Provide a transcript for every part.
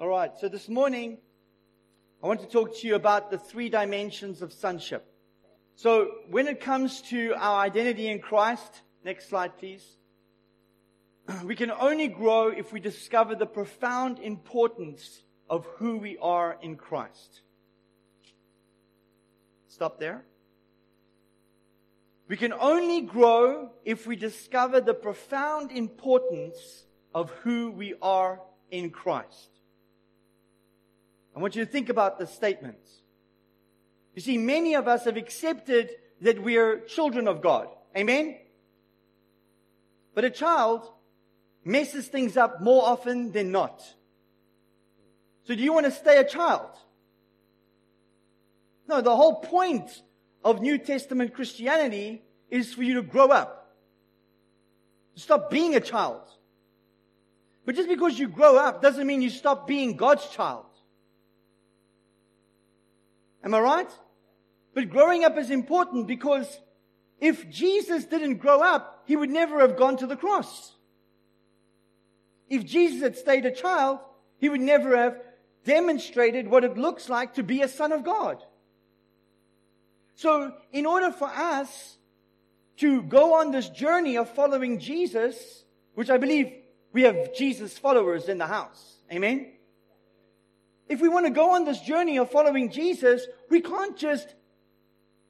All right, so this morning, I want to talk to you about the three dimensions of sonship. So, when it comes to our identity in Christ, next slide, please. We can only grow if we discover the profound importance of who we are in Christ. Stop there. We can only grow if we discover the profound importance of who we are in Christ. I want you to think about the statements. You see, many of us have accepted that we are children of God. Amen? But a child messes things up more often than not. So do you want to stay a child? No, the whole point of New Testament Christianity is for you to grow up. Stop being a child. But just because you grow up doesn't mean you stop being God's child. Am I right? But growing up is important because if Jesus didn't grow up, he would never have gone to the cross. If Jesus had stayed a child, he would never have demonstrated what it looks like to be a son of God. So, in order for us to go on this journey of following Jesus, which I believe we have Jesus followers in the house. Amen? If we want to go on this journey of following Jesus, we can't just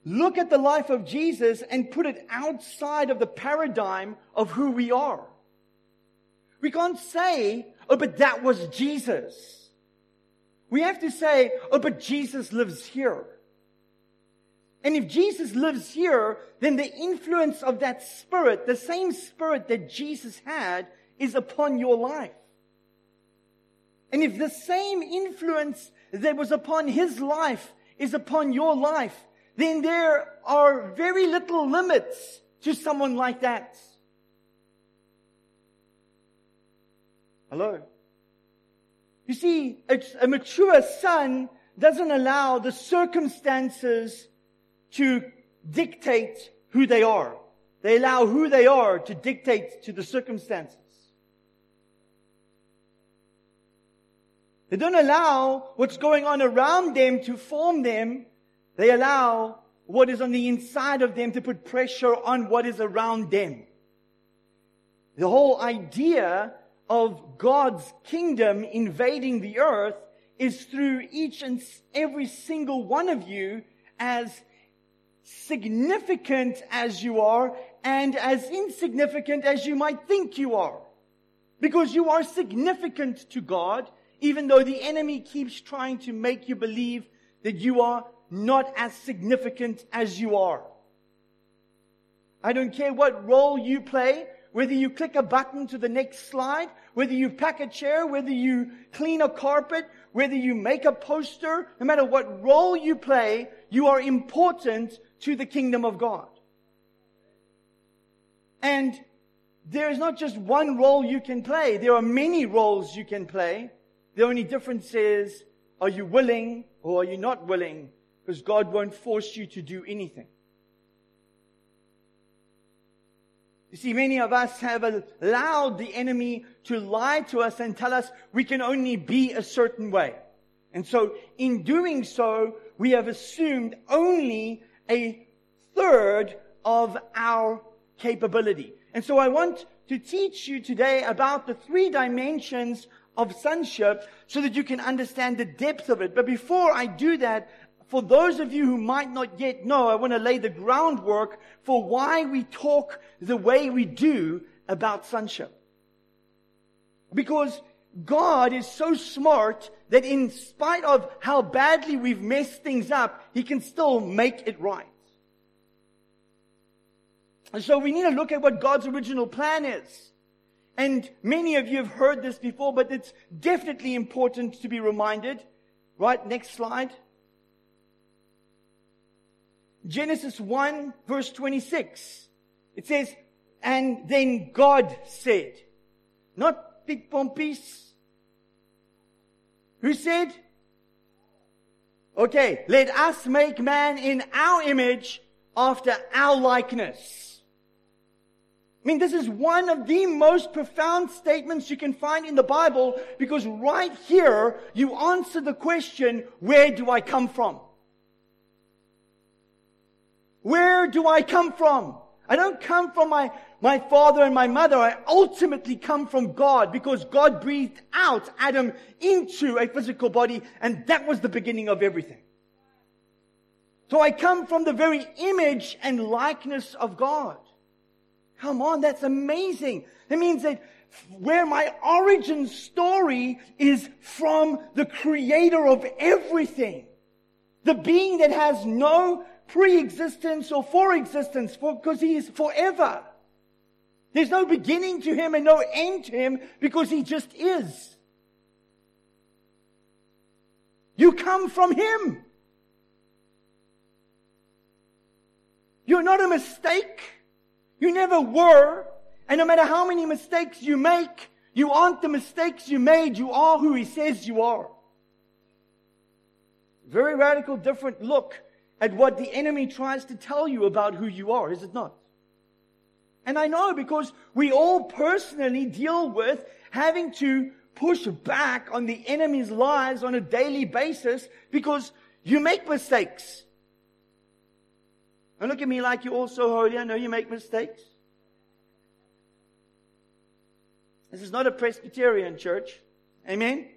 look at the life of Jesus and put it outside of the paradigm of who we are. We can't say, oh, but that was Jesus. We have to say, oh, but Jesus lives here. And if Jesus lives here, then the influence of that spirit, the same spirit that Jesus had, is upon your life. And if the same influence that was upon his life is upon your life, then there are very little limits to someone like that. Hello? You see, a, mature son doesn't allow the circumstances to dictate who they are. They allow who they are to dictate to the circumstances. They don't allow what's going on around them to form them. They allow what is on the inside of them to put pressure on what is around them. The whole idea of God's kingdom invading the earth is through each and every single one of you as significant as you are and as insignificant as you might think you are. Because you are significant to God, even though the enemy keeps trying to make you believe that you are not as significant as you are. I don't care what role you play, whether you click a button to the next slide, whether you pack a chair, whether you clean a carpet, whether you make a poster, no matter what role you play, you are important to the kingdom of God. And there is not just one role you can play. There are many roles you can play. The only difference is, are you willing or are you not willing? Because God won't force you to do anything. You see, many of us have allowed the enemy to lie to us and tell us we can only be a certain way. And so in doing so, we have assumed only a third of our capability. And so I want to teach you today about the three dimensions of sonship so that you can understand the depth of it. But before I do that, for those of you who might not yet know, I want to lay the groundwork for why we talk the way we do about sonship. Because God is so smart that in spite of how badly we've messed things up, He can still make it right. And so we need to look at what God's original plan is. And many of you have heard this before, but it's definitely important to be reminded. Right, next slide. Genesis 1 verse 26. It says, and then God said, not Piet Pompies. Who said? Okay, let us make man in our image after our likeness. I mean, this is one of the most profound statements you can find in the Bible because right here you answer the question, where do I come from? Where do I come from? I don't come from my, my father and my mother. I ultimately come from God because God breathed out Adam into a physical body and that was the beginning of everything. So I come from the very image and likeness of God. Come on, that's amazing. That means that where my origin story is from the creator of everything. The being that has no pre-existence or for-existence because he is forever. There's no beginning to him and no end to him because he just is. You come from him. You're not a mistake. You never were. And no matter how many mistakes you make, you aren't the mistakes you made. You are who he says you are. Very radical, different look at what the enemy tries to tell you about who you are, is it not? And I know because we all personally deal with having to push back on the enemy's lies on a daily basis because you make mistakes. Don't look at me like you're all so holy. I know you make mistakes. This is not a Presbyterian church. Amen?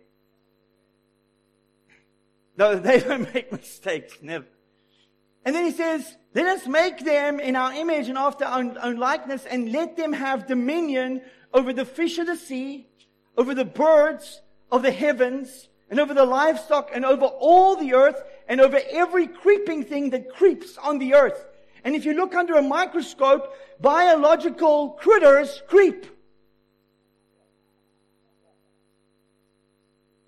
No, they don't make mistakes. Never. And then he says, let us make them in our image and after our own likeness and let them have dominion over the fish of the sea, over the birds of the heavens, and over the livestock, and over all the earth, and over every creeping thing that creeps on the earth. And if you look under a microscope, biological critters creep.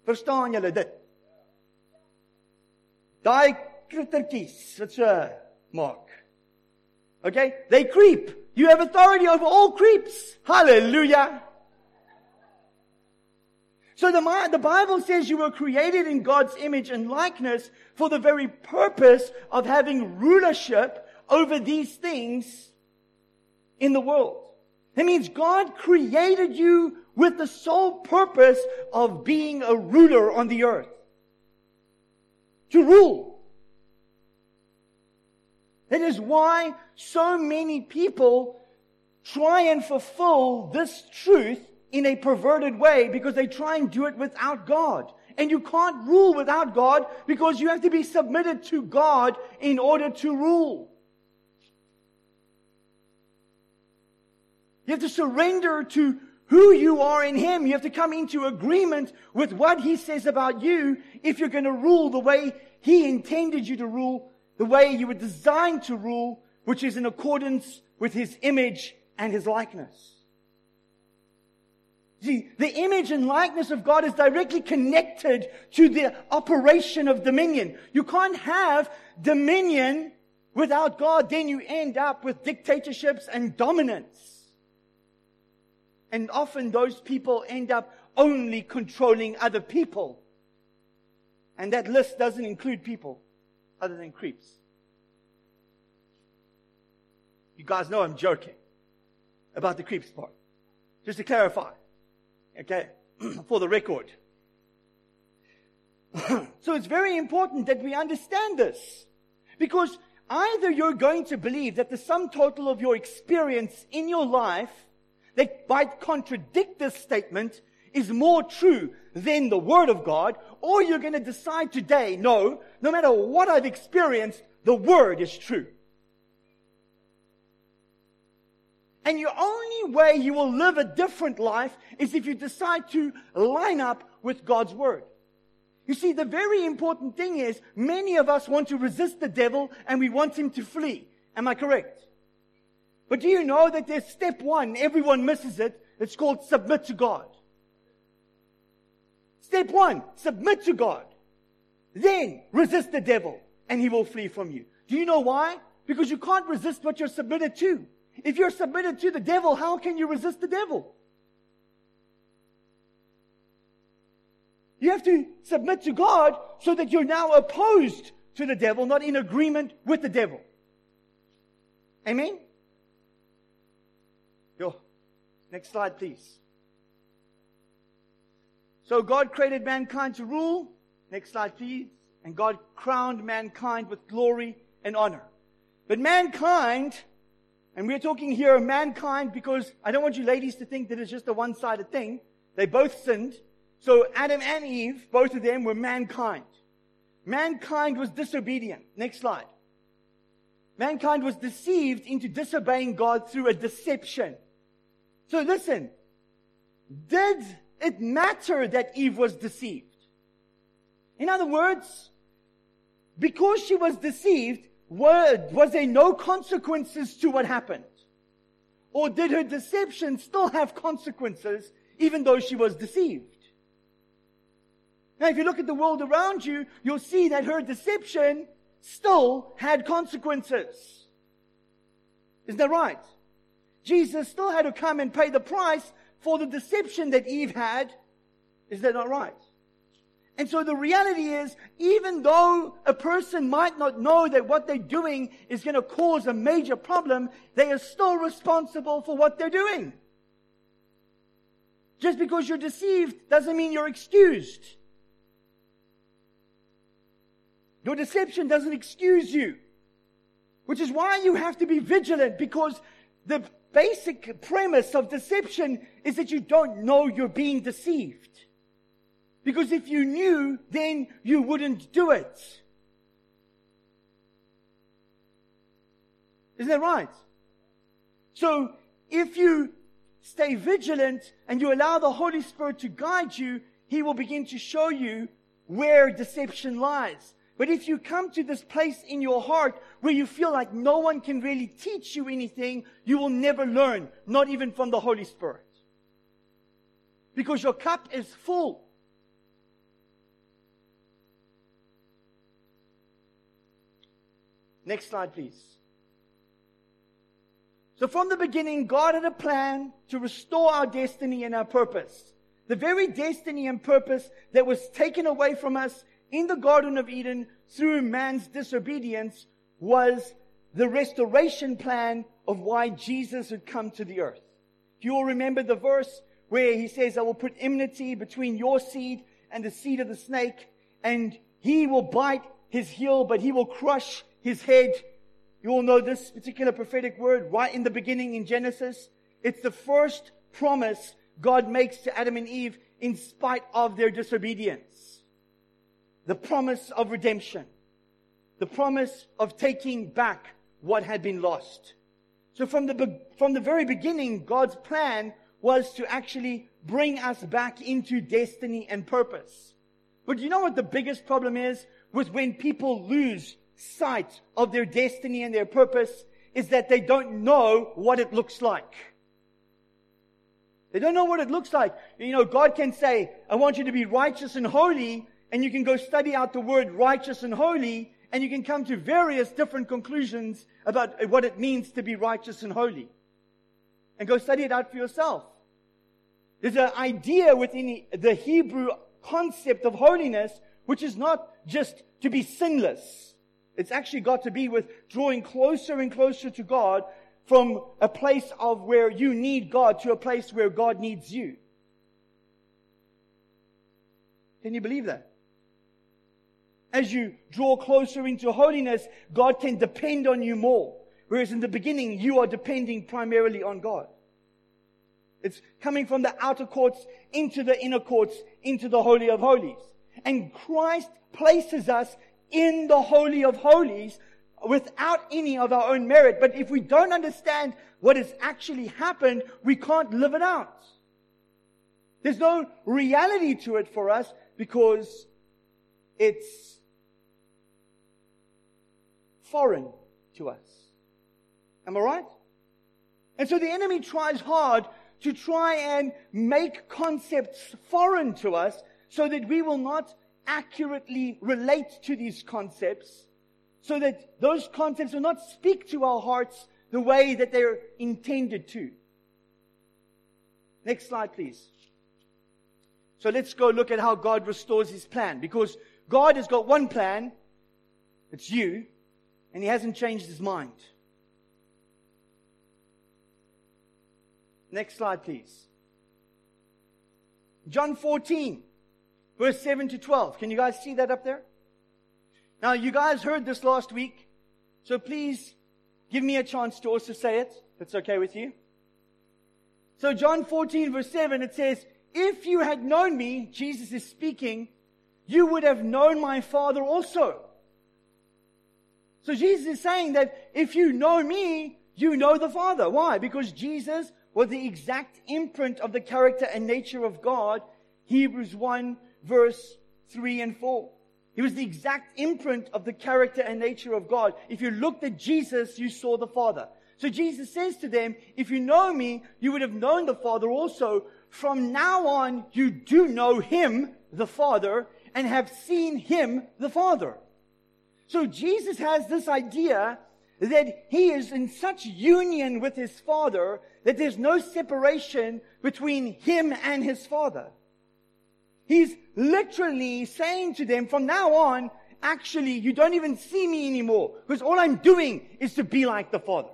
Verstaan julle dit? Daai krittertjies wat so maak. Okay? They creep. You have authority over all creeps. Hallelujah. So the, the Bible says you were created in God's image and likeness for the very purpose of having rulership over these things in the world. That means God created you with the sole purpose of being a ruler on the earth. To rule. That is why so many people try and fulfill this truth in a perverted way because they try and do it without God. And you can't rule without God because you have to be submitted to God in order to rule. You have to surrender to who you are in Him. You have to come into agreement with what He says about you if you're going to rule the way He intended you to rule the way you were designed to rule, which is in accordance with his image and his likeness. See, the image and likeness of God is directly connected to the operation of dominion. You can't have dominion without God, then you end up with dictatorships and dominance. And often those people end up only controlling other people. And that list doesn't include people other than creeps. You guys know I'm joking about the creeps part. Just to clarify. Okay? For the record. so it's very important that we understand this. Because either you're going to believe that the sum total of your experience in your life that might contradict this statement is more true than the Word of God, or you're going to decide today, no, no matter what I've experienced, the Word is true. And your only way you will live a different life is if you decide to line up with God's Word. You see, the very important thing is many of us want to resist the devil and we want him to flee. Am I correct? But do you know that there's step one, everyone misses it. It's called submit to God. Step one, submit to God. Then resist the devil and he will flee from you. Do you know why? Because you can't resist what you're submitted to. If you're submitted to the devil, how can you resist the devil? You have to submit to God so that you're now opposed to the devil, not in agreement with the devil. Amen? Yo. Next slide, please. So God created mankind to rule. Next slide, please. And God crowned mankind with glory and honor. But mankind, and we're talking here of mankind because I don't want you ladies to think that it's just a one-sided thing. They both sinned. So Adam and Eve, both of them were mankind. Mankind was disobedient. Next slide. Mankind was deceived into disobeying God through a deception. So listen, did it matter that Eve was deceived? In other words, because she was deceived, was there no consequences to what happened? Or did her deception still have consequences even though she was deceived? Now, if you look at the world around you, you'll see that her deception still had consequences. Isn't that right? Jesus still had to come and pay the price for the deception that Eve had. Is that not right? And so the reality is, even though a person might not know that what they're doing is going to cause a major problem, they are still responsible for what they're doing. Just because you're deceived doesn't mean you're excused. Your deception doesn't excuse you. Which is why you have to be vigilant because the basic premise of deception is that you don't know you're being deceived. Because if you knew, then you wouldn't do it. Isn't that right? So if you stay vigilant and you allow the Holy Spirit to guide you, He will begin to show you where deception lies. But if you come to this place in your heart where you feel like no one can really teach you anything, you will never learn, not even from the Holy Spirit. Because your cup is full. Next slide, please. So from the beginning, God had a plan to restore our destiny and our purpose. The very destiny and purpose that was taken away from us in the Garden of Eden through man's disobedience was the restoration plan of why Jesus had come to the earth. You all remember the verse where he says, I will put enmity between your seed and the seed of the snake, and he will bite his heel, but he will crush his head. You all know this particular prophetic word right in the beginning in Genesis. It's the first promise God makes to Adam and Eve in spite of their disobedience the promise of redemption, the promise of taking back what had been lost. So from the, from the very beginning, God's plan was to actually bring us back into destiny and purpose. But you know what the biggest problem is with when people lose sight of their destiny and their purpose is that they don't know what it looks like. They don't know what it looks like. You know, God can say, I want you to be righteous and holy, and you can go study out the word righteous and holy, and you can come to various different conclusions about what it means to be righteous and holy. And go study it out for yourself. There's an idea within the Hebrew concept of holiness, which is not just to be sinless. It's actually got to be with drawing closer and closer to God from a place of where you need God to a place where God needs you. Can you believe that? As you draw closer into holiness, God can depend on you more. Whereas in the beginning, you are depending primarily on God. It's coming from the outer courts into the inner courts, into the Holy of Holies. And Christ places us in the Holy of Holies without any of our own merit. But if we don't understand what has actually happened, we can't live it out. There's no reality to it for us because it's foreign to us. Am I right? And so the enemy tries hard to try and make concepts foreign to us so that we will not accurately relate to these concepts, so that those concepts will not speak to our hearts the way that they're intended to. Next slide, please. So let's go look at how God restores his plan. Because God has got one plan, it's you, and he hasn't changed his mind. Next slide, please. John 14, verse 7 to 12. Can you guys see that up there? Now, you guys heard this last week, so please give me a chance to also say it. It's okay with you. So, John 14, verse 7, it says, If you had known me, Jesus is speaking, you would have known my Father also. So, Jesus is saying that if you know me, you know the Father. Why? Because Jesus was the exact imprint of the character and nature of God. Hebrews 1 verse 3 and 4. He was the exact imprint of the character and nature of God. If you looked at Jesus, you saw the Father. So Jesus says to them, if you know me, you would have known the Father also. From now on, you do know him, the Father, and have seen him, the Father. So Jesus has this idea that he is in such union with his father that there's no separation between him and his father. He's literally saying to them from now on, actually, you don't even see me anymore because all I'm doing is to be like the father.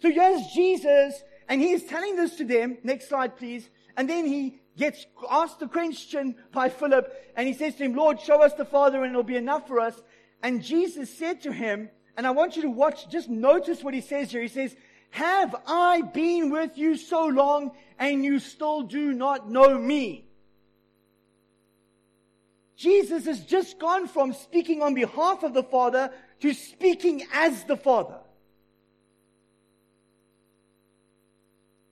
So here's Jesus and he's telling this to them. Next slide, please. And then he gets asked the question by Philip and he says to him, Lord, show us the Father and it'll be enough for us. And Jesus said to him, and I want you to watch, just notice what he says here. He says, have I been with you so long and you still do not know me? Jesus has just gone from speaking on behalf of the Father to speaking as the Father.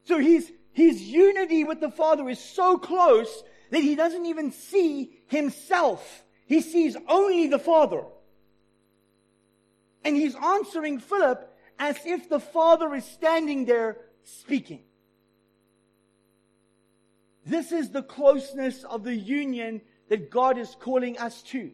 So his, his unity with the Father is so close that he doesn't even see himself. He sees only the Father. And he's answering Philip as if the Father is standing there speaking. This is the closeness of the union that God is calling us to.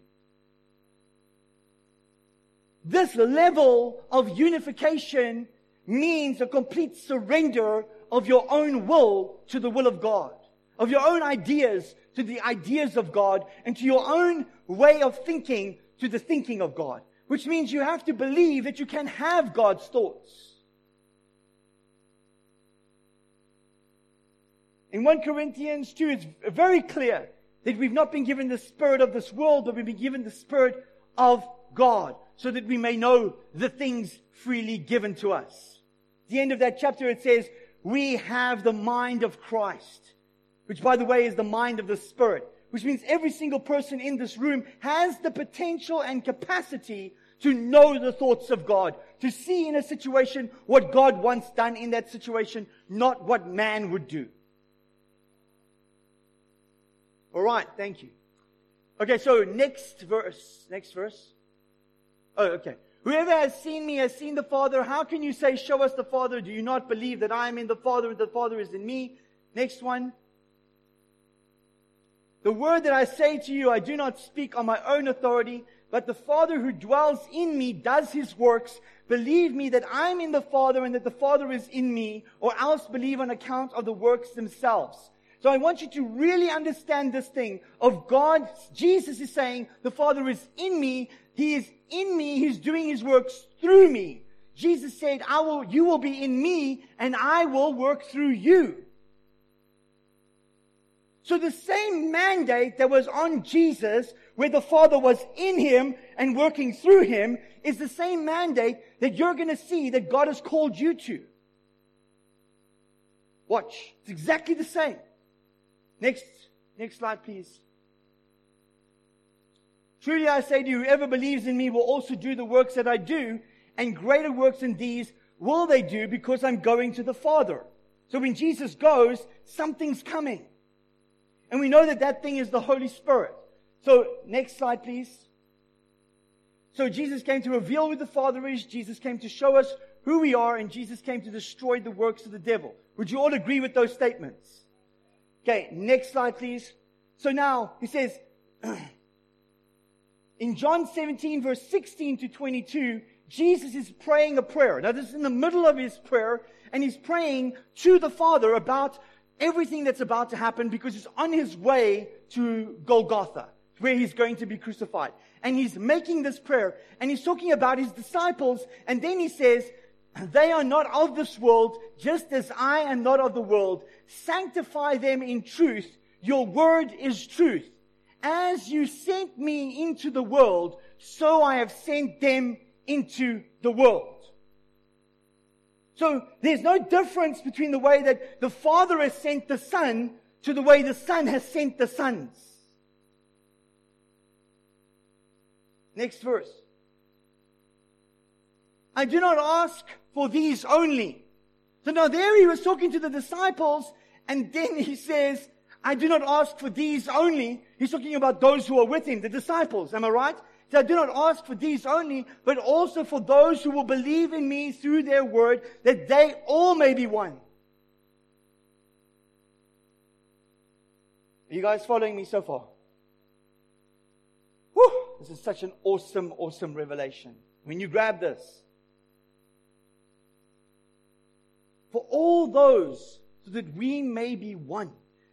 This level of unification means a complete surrender of your own will to the will of God, of your own ideas to the ideas of God, and to your own way of thinking to the thinking of God which means you have to believe that you can have God's thoughts. In 1 Corinthians 2, it's very clear that we've not been given the spirit of this world, but we've been given the spirit of God, so that we may know the things freely given to us. At the end of that chapter, it says, we have the mind of Christ, which by the way is the mind of the Spirit which means every single person in this room has the potential and capacity to know the thoughts of God, to see in a situation what God wants done in that situation, not what man would do. All right, thank you. Okay, so next verse. Next verse. Oh, okay. Whoever has seen me has seen the Father. How can you say, Show us the Father? Do you not believe that I am in the Father and the Father is in me? Next one. The word that I say to you, I do not speak on my own authority, but the Father who dwells in me does his works. Believe me that I'm in the Father and that the Father is in me, or else believe on account of the works themselves. So I want you to really understand this thing of God. Jesus is saying the Father is in me. He is in me. He's doing his works through me. Jesus said, I will, you will be in me and I will work through you. So the same mandate that was on Jesus, where the Father was in him and working through him, is the same mandate that you're going to see that God has called you to. Watch. It's exactly the same. Next, next slide, please. Truly I say to you, whoever believes in me will also do the works that I do, and greater works than these will they do because I'm going to the Father. So when Jesus goes, something's coming. And we know that that thing is the Holy Spirit. So, next slide, please. So, Jesus came to reveal who the Father is. Jesus came to show us who we are, and Jesus came to destroy the works of the devil. Would you all agree with those statements? Okay, next slide, please. So now, he says, in John 17, verse 16 to 22, Jesus is praying a prayer. Now, this is in the middle of his prayer, and he's praying to the Father about everything that's about to happen because he's on his way to Golgotha, where he's going to be crucified. And he's making this prayer and he's talking about his disciples. And then he says, they are not of this world, just as I am not of the world. Sanctify them in truth. Your word is truth. As you sent me into the world, so I have sent them into the world. So there's no difference between the way that the Father has sent the Son to the way the Son has sent the sons. Next verse. I do not ask for these only. So now there he was talking to the disciples and then he says, I do not ask for these only. He's talking about those who are with him, the disciples. Am I right? So I do not ask for these only, but also for those who will believe in me through their word, that they all may be one. Are you guys following me so far? Whew, this is such an awesome, awesome revelation. When you grab this, for all those so that we may be one,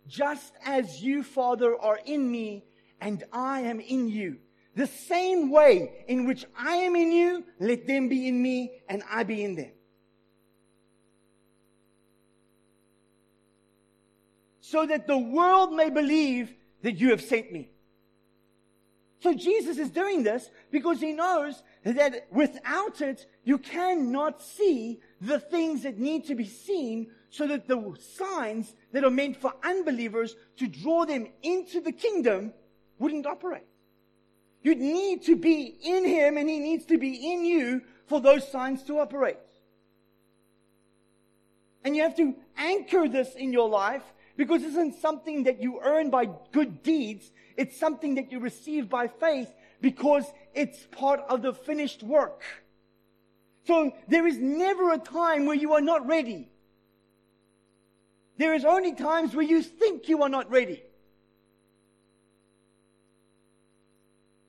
just as you, Father, are in me and I am in you. The same way in which I am in you, let them be in me and I be in them. So that the world may believe that you have sent me. So Jesus is doing this because he knows that without it, you cannot see the things that need to be seen so that the signs that are meant for unbelievers to draw them into the kingdom wouldn't operate. You'd need to be in him and he needs to be in you for those signs to operate. And you have to anchor this in your life because this isn't something that you earn by good deeds. It's something that you receive by faith because it's part of the finished work. So there is never a time where you are not ready. There is only times where you think you are not ready.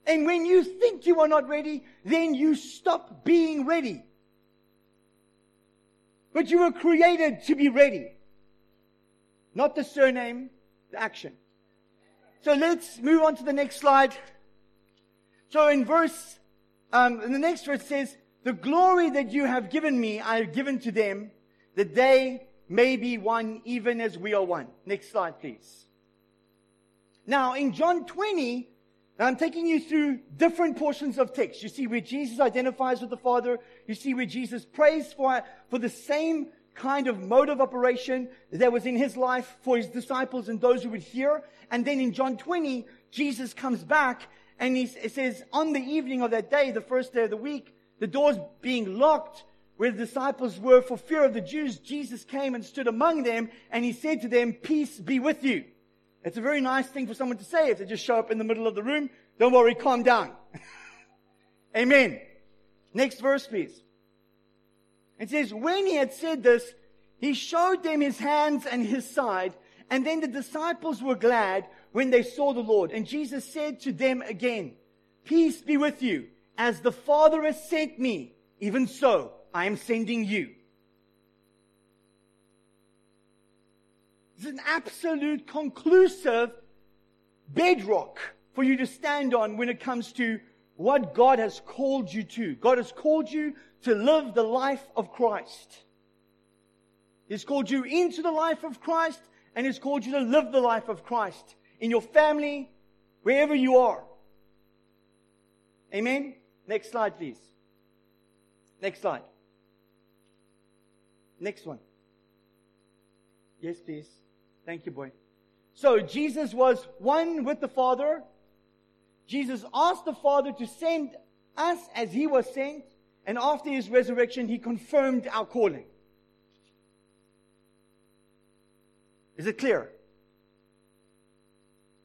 And when you think you are not ready, then you stop being ready. But you were created to be ready. Not the surname, the action. So let's move on to the next slide. So in verse, um, in the next verse says, the glory that you have given me, I have given to them, that they may be one even as we are one. Next slide, please. Now, in John 20, I'm taking you through different portions of text. You see where Jesus identifies with the Father. You see where Jesus prays for, for the same kind of mode of operation that was in his life for his disciples and those who would hear. And then in John 20, Jesus comes back and he says, on the evening of that day, the first day of the week, the doors being locked, where the disciples were for fear of the Jews, Jesus came and stood among them and he said to them, peace be with you. It's a very nice thing for someone to say if they just show up in the middle of the room. Don't worry, calm down. Amen. Next verse, please. It says, when he had said this, he showed them his hands and his side, and then the disciples were glad when they saw the Lord. And Jesus said to them again, peace be with you. As the Father has sent me, even so I am sending you. It's an absolute conclusive bedrock for you to stand on when it comes to what God has called you to. God has called you to live the life of Christ. He's called you into the life of Christ and He's called you to live the life of Christ in your family, wherever you are. Amen? Next slide, please. Next slide. Next one. Yes, please. Thank you, boy. So Jesus was one with the Father. Jesus asked the Father to send us as he was sent. And after his resurrection, he confirmed our calling. Is it clear?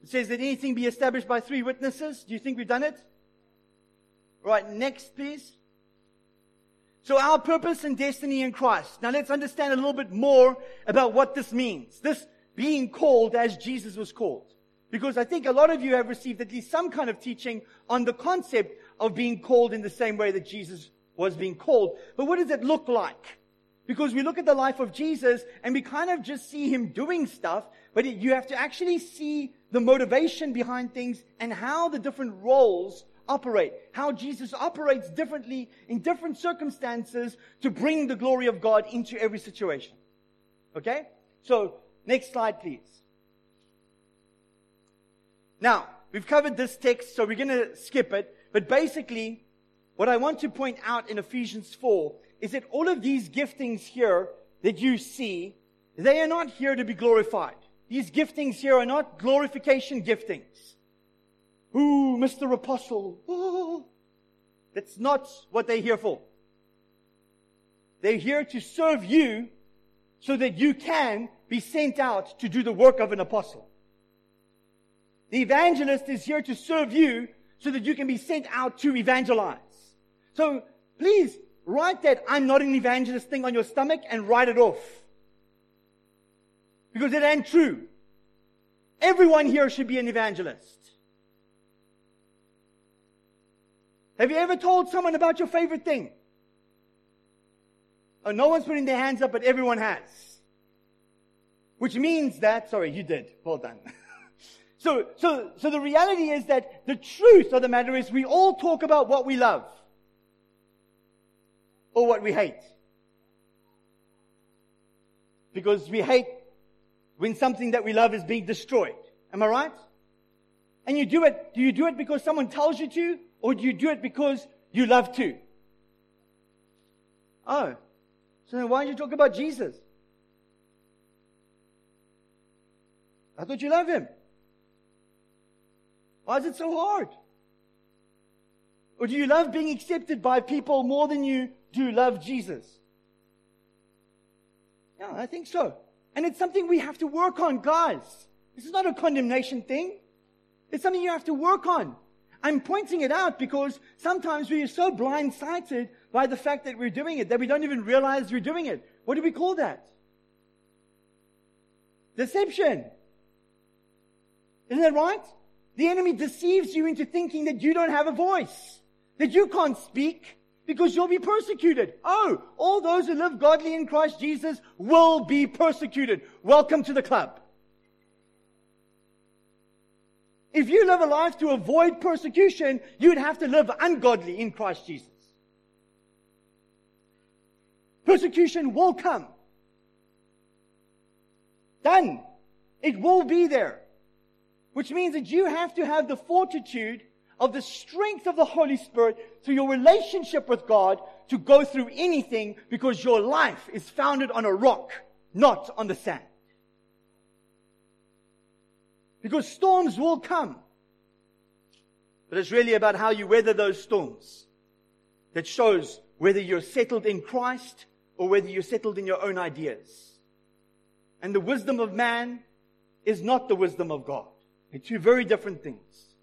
It says that anything be established by three witnesses. Do you think we've done it? Right, next, please. So our purpose and destiny in Christ. Now let's understand a little bit more about what this means. This being called as Jesus was called. Because I think a lot of you have received at least some kind of teaching on the concept of being called in the same way that Jesus was being called. But what does it look like? Because we look at the life of Jesus and we kind of just see him doing stuff, but you have to actually see the motivation behind things and how the different roles operate, how Jesus operates differently in different circumstances to bring the glory of God into every situation. Okay? So, next slide, please. Now, we've covered this text, so we're going to skip it. But basically, what I want to point out in Ephesians 4 is that all of these giftings here that you see, they are not here to be glorified. These giftings here are not glorification giftings. Ooh, Mr. Apostle. Ooh. That's not what they're here for. They're here to serve you so that you can be sent out to do the work of an apostle. The evangelist is here to serve you so that you can be sent out to evangelize. So please write that I'm not an evangelist thing on your stomach and write it off. Because it ain't true. Everyone here should be an evangelist. Have you ever told someone about your favorite thing? Oh, no one's putting their hands up, but everyone has. Which means that, sorry, you did. Well done. so, so, so the reality is that the truth of the matter is we all talk about what we love. Or what we hate. Because we hate when something that we love is being destroyed. Am I right? And you do it, do you do it because someone tells you to? Or do you do it because you love to? Oh. So then why don't you talk about Jesus? I thought you love him. Why is it so hard? Or do you love being accepted by people more than you do love Jesus? Yeah, I think so. And it's something we have to work on, guys. This is not a condemnation thing. It's something you have to work on. I'm pointing it out because sometimes we are so blindsided by the fact that we're doing it that we don't even realize we're doing it. What do we call that? Deception. Isn't that right? The enemy deceives you into thinking that you don't have a voice, that you can't speak because you'll be persecuted. Oh, all those who live godly in Christ Jesus will be persecuted. Welcome to the club. If you live a life to avoid persecution, you'd have to live ungodly in Christ Jesus. Persecution will come. Done. It will be there. Which means that you have to have the fortitude of the strength of the Holy Spirit through your relationship with God to go through anything because your life is founded on a rock, not on the sand. Because storms will come. But it's really about how you weather those storms that shows whether you're settled in Christ or whether you're settled in your own ideas. And the wisdom of man is not the wisdom of God. They're two very different things.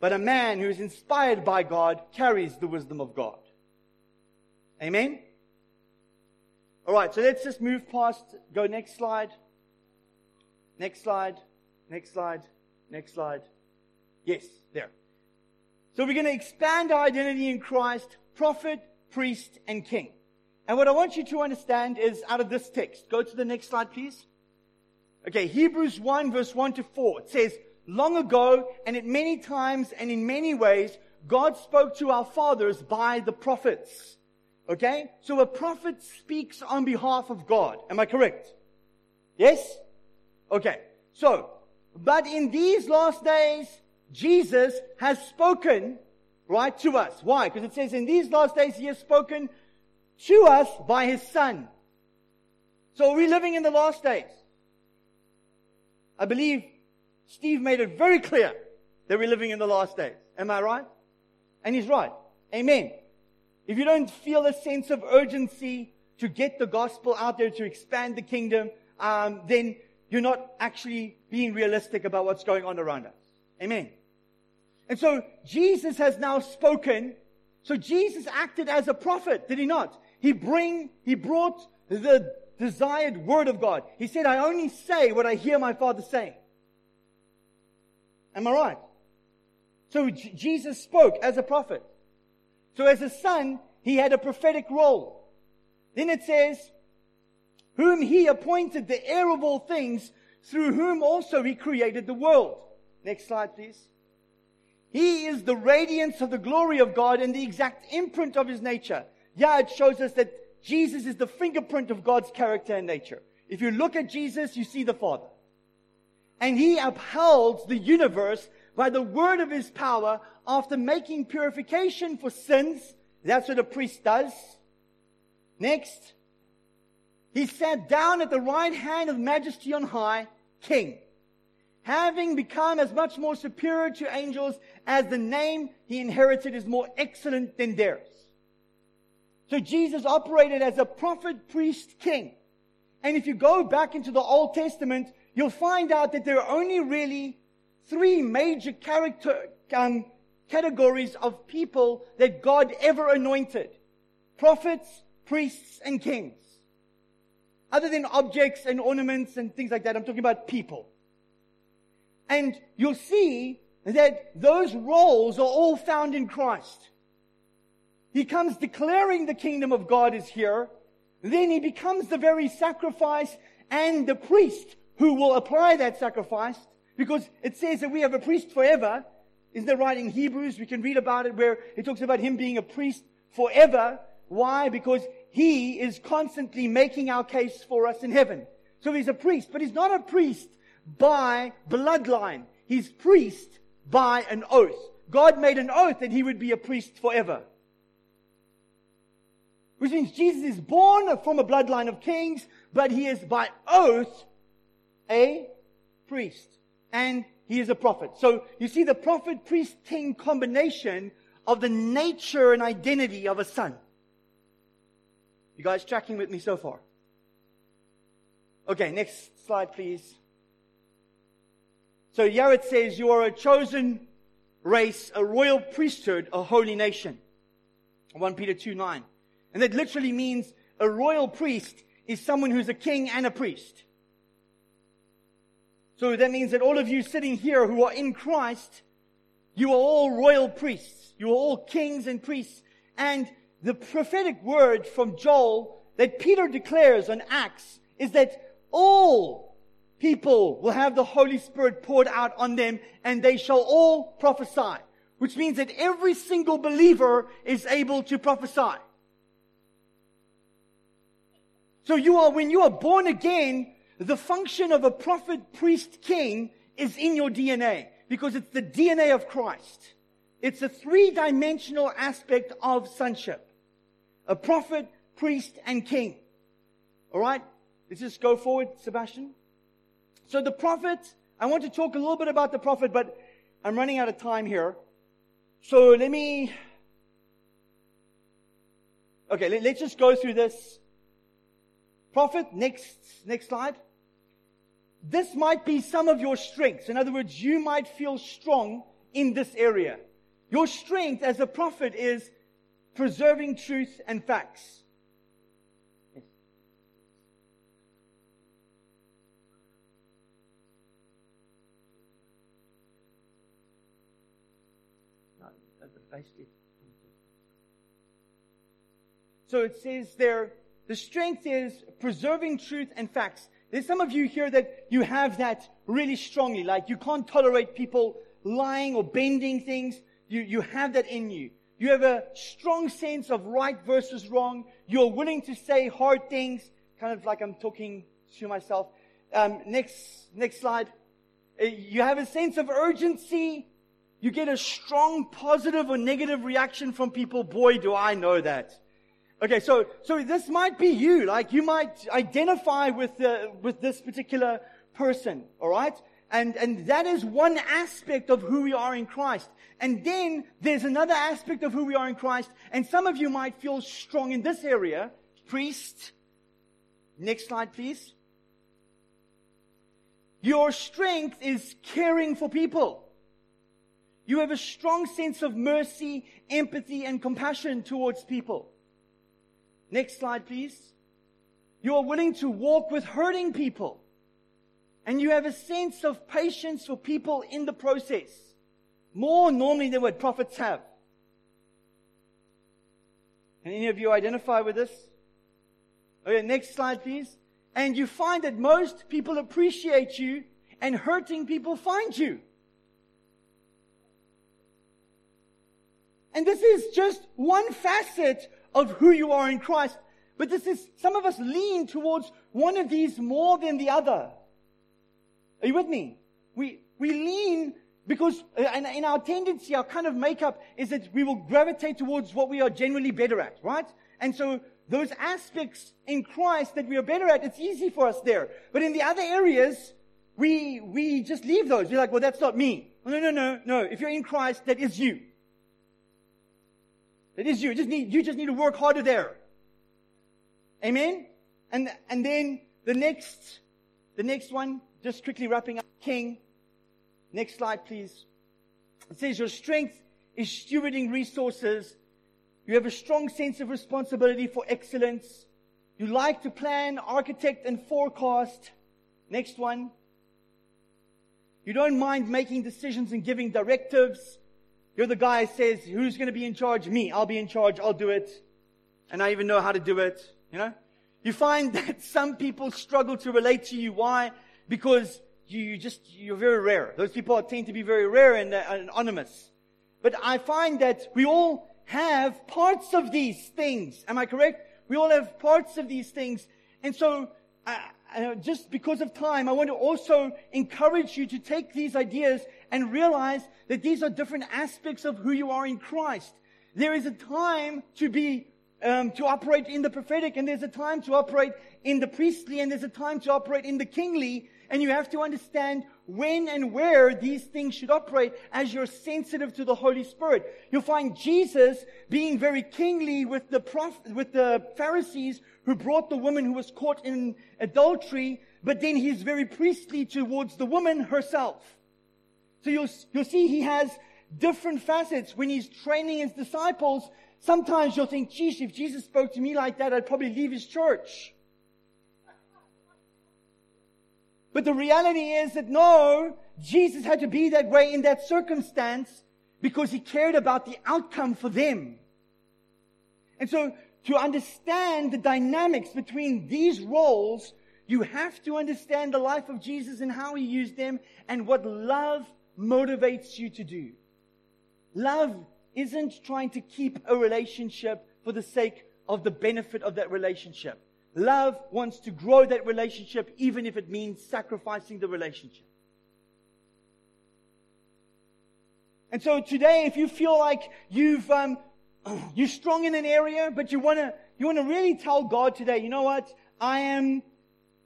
But a man who is inspired by God carries the wisdom of God. Amen? Alright, so let's just move past, go next slide. Next slide. Next slide. Next slide. Yes, there. So we're going to expand our identity in Christ, prophet, priest, and king. And what I want you to understand is out of this text. Go to the next slide, please. Okay, Hebrews 1 verse 1 to 4. It says, long ago and at many times and in many ways, God spoke to our fathers by the prophets. Okay? So a prophet speaks on behalf of God. Am I correct? Yes? Okay. So, but in these last days, Jesus has spoken, right, to us. Why? Because it says in these last days he has spoken to us by his son. So are we living in the last days? I believe Steve made it very clear that we're living in the last days. Am I right? And he's right. Amen. If you don't feel a sense of urgency to get the gospel out there to expand the kingdom, um, then you're not actually being realistic about what's going on around us. Amen. And so Jesus has now spoken. So Jesus acted as a prophet, did he not? He bring, he brought the desired word of God. He said, I only say what I hear my father say. Am I right? So J- Jesus spoke as a prophet. So as a son, he had a prophetic role. Then it says, whom he appointed the heir of all things, through whom also he created the world. Next slide, please. He is the radiance of the glory of God and the exact imprint of his nature. Yeah, it shows us that Jesus is the fingerprint of God's character and nature. If you look at Jesus, you see the Father. And he upholds the universe by the word of his power after making purification for sins. That's what a priest does. Next, he sat down at the right hand of majesty on high, king having become as much more superior to angels as the name he inherited is more excellent than theirs. So Jesus operated as a prophet, priest, king. And if you go back into the Old Testament, you'll find out that there are only really three major character, um, categories of people that God ever anointed. Prophets, priests, and kings. Other than objects and ornaments and things like that, I'm talking about people. And you'll see that those roles are all found in Christ. He comes declaring the kingdom of God is here. Then he becomes the very sacrifice and the priest who will apply that sacrifice because it says that we have a priest forever. Isn't there right in Hebrews? We can read about it where it talks about him being a priest forever. Why? Because he is constantly making our case for us in heaven. So he's a priest, but he's not a priest by bloodline. He's priest by an oath. God made an oath that he would be a priest forever. Which means Jesus is born from a bloodline of kings, but he is by oath a priest. And he is a prophet. So you see the prophet, priest, king combination of the nature and identity of a son. You guys tracking with me so far? Okay, next slide, please. So it says, you are a chosen race, a royal priesthood, a holy nation. 1 Peter 2 9. And that literally means a royal priest is someone who's a king and a priest. So that means that all of you sitting here who are in Christ, you are all royal priests. You are all kings and priests. And the prophetic word from Joel that Peter declares on Acts is that all people will have the Holy Spirit poured out on them and they shall all prophesy. Which means that every single believer is able to prophesy. So you are, when you are born again, the function of a prophet, priest, king is in your DNA because it's the DNA of Christ. It's a three dimensional aspect of sonship. A prophet, priest, and king. Alright? Let's just go forward, Sebastian. So the prophet, I want to talk a little bit about the prophet, but I'm running out of time here. So let me, okay, let, us just go through this. Prophet, next, next slide. This might be some of your strengths. In other words, you might feel strong in this area. Your strength as a prophet is preserving truth and facts. So it says there, the strength is preserving truth and facts. There's some of you here that you have that really strongly, like you can't tolerate people lying or bending things. You, you have that in you. You have a strong sense of right versus wrong. You're willing to say hard things, kind of like I'm talking to myself. Um, next, next slide. Uh, you have a sense of urgency you get a strong positive or negative reaction from people. Boy, do I know that. Okay, so, so this might be you. Like you might identify with, uh, with this particular person. Alright? And, and that is one aspect of who we are in Christ. And then there's another aspect of who we are in Christ. And some of you might feel strong in this area. Priest. Next slide, please. Your strength is caring for people. You have a strong sense of mercy, empathy, and compassion towards people. Next slide, please. You are willing to walk with hurting people. And you have a sense of patience for people in the process. More normally than what prophets have. Can any of you identify with this? Oh, okay, next slide, please. And you find that most people appreciate you and hurting people find you. And this is just one facet of who you are in Christ. But this is, some of us lean towards one of these more than the other. Are you with me? We, we lean because uh, in, in our tendency, our kind of makeup is that we will gravitate towards what we are generally better at, right? And so those aspects in Christ that we are better at, it's easy for us there. But in the other areas, we, we just leave those. We're like, well, that's not me. No, no, no, no. If you're in Christ, that is you. That is you. You just need, you just need to work harder there. Amen? And, and then the next, the next one, just quickly wrapping up, King. Next slide, please. It says your strength is stewarding resources. You have a strong sense of responsibility for excellence. You like to plan, architect, and forecast. Next one. You don't mind making decisions and giving directives. You're the guy who says, who's going to be in charge? Me. I'll be in charge. I'll do it. And I even know how to do it. You know? You find that some people struggle to relate to you. Why? Because you, you just, you're very rare. Those people tend to be very rare and, uh, anonymous. But I find that we all have parts of these things. Am I correct? We all have parts of these things. And so, uh, uh, just because of time, I want to also encourage you to take these ideas and realize that these are different aspects of who you are in Christ. There is a time to be um, to operate in the prophetic, and there's a time to operate in the priestly, and there's a time to operate in the kingly. And you have to understand when and where these things should operate as you're sensitive to the Holy Spirit. You'll find Jesus being very kingly with the prof- with the Pharisees who brought the woman who was caught in adultery, but then he's very priestly towards the woman herself. So you'll, you'll see he has different facets when he's training his disciples. Sometimes you'll think, geez, if Jesus spoke to me like that, I'd probably leave his church. But the reality is that no, Jesus had to be that way in that circumstance because he cared about the outcome for them. And so to understand the dynamics between these roles, you have to understand the life of Jesus and how he used them and what love motivates you to do. Love isn't trying to keep a relationship for the sake of the benefit of that relationship. Love wants to grow that relationship even if it means sacrificing the relationship. And so today, if you feel like you've, um, you're strong in an area, but you want to, you want to really tell God today, you know what? I am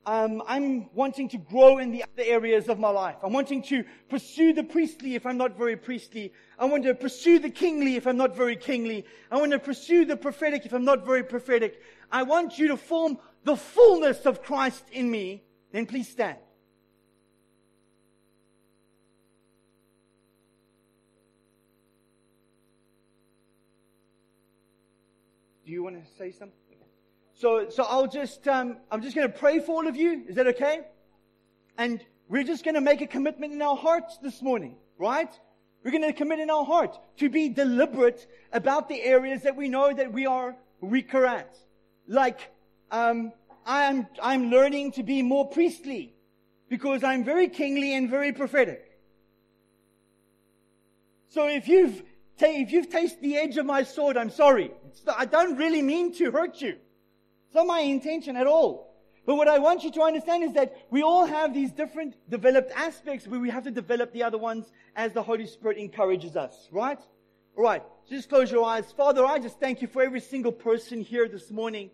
um, I'm wanting to grow in the other areas of my life. I'm wanting to pursue the priestly if I'm not very priestly. I want to pursue the kingly if I'm not very kingly. I want to pursue the prophetic if I'm not very prophetic. I want you to form the fullness of Christ in me. Then please stand. Do you want to say something? So, so I'll just, um, I'm just going to pray for all of you. Is that okay? And we're just going to make a commitment in our hearts this morning, right? We're going to commit in our heart to be deliberate about the areas that we know that we are weaker at. Like, um, I'm, I'm learning to be more priestly because I'm very kingly and very prophetic. So if you've, if you've tasted the edge of my sword, I'm sorry. I don't really mean to hurt you. It's not my intention at all. But what I want you to understand is that we all have these different developed aspects where we have to develop the other ones as the Holy Spirit encourages us, right? All right. Just close your eyes. Father, I just thank you for every single person here this morning.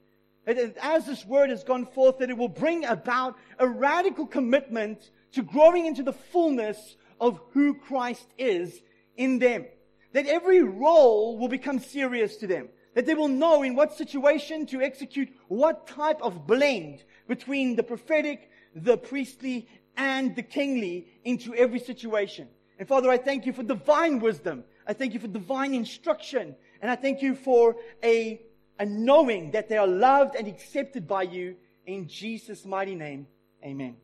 As this word has gone forth, that it will bring about a radical commitment to growing into the fullness of who Christ is in them. That every role will become serious to them that they will know in what situation to execute what type of blend between the prophetic, the priestly, and the kingly into every situation. And Father, I thank you for divine wisdom. I thank you for divine instruction. And I thank you for a, a knowing that they are loved and accepted by you in Jesus' mighty name. Amen.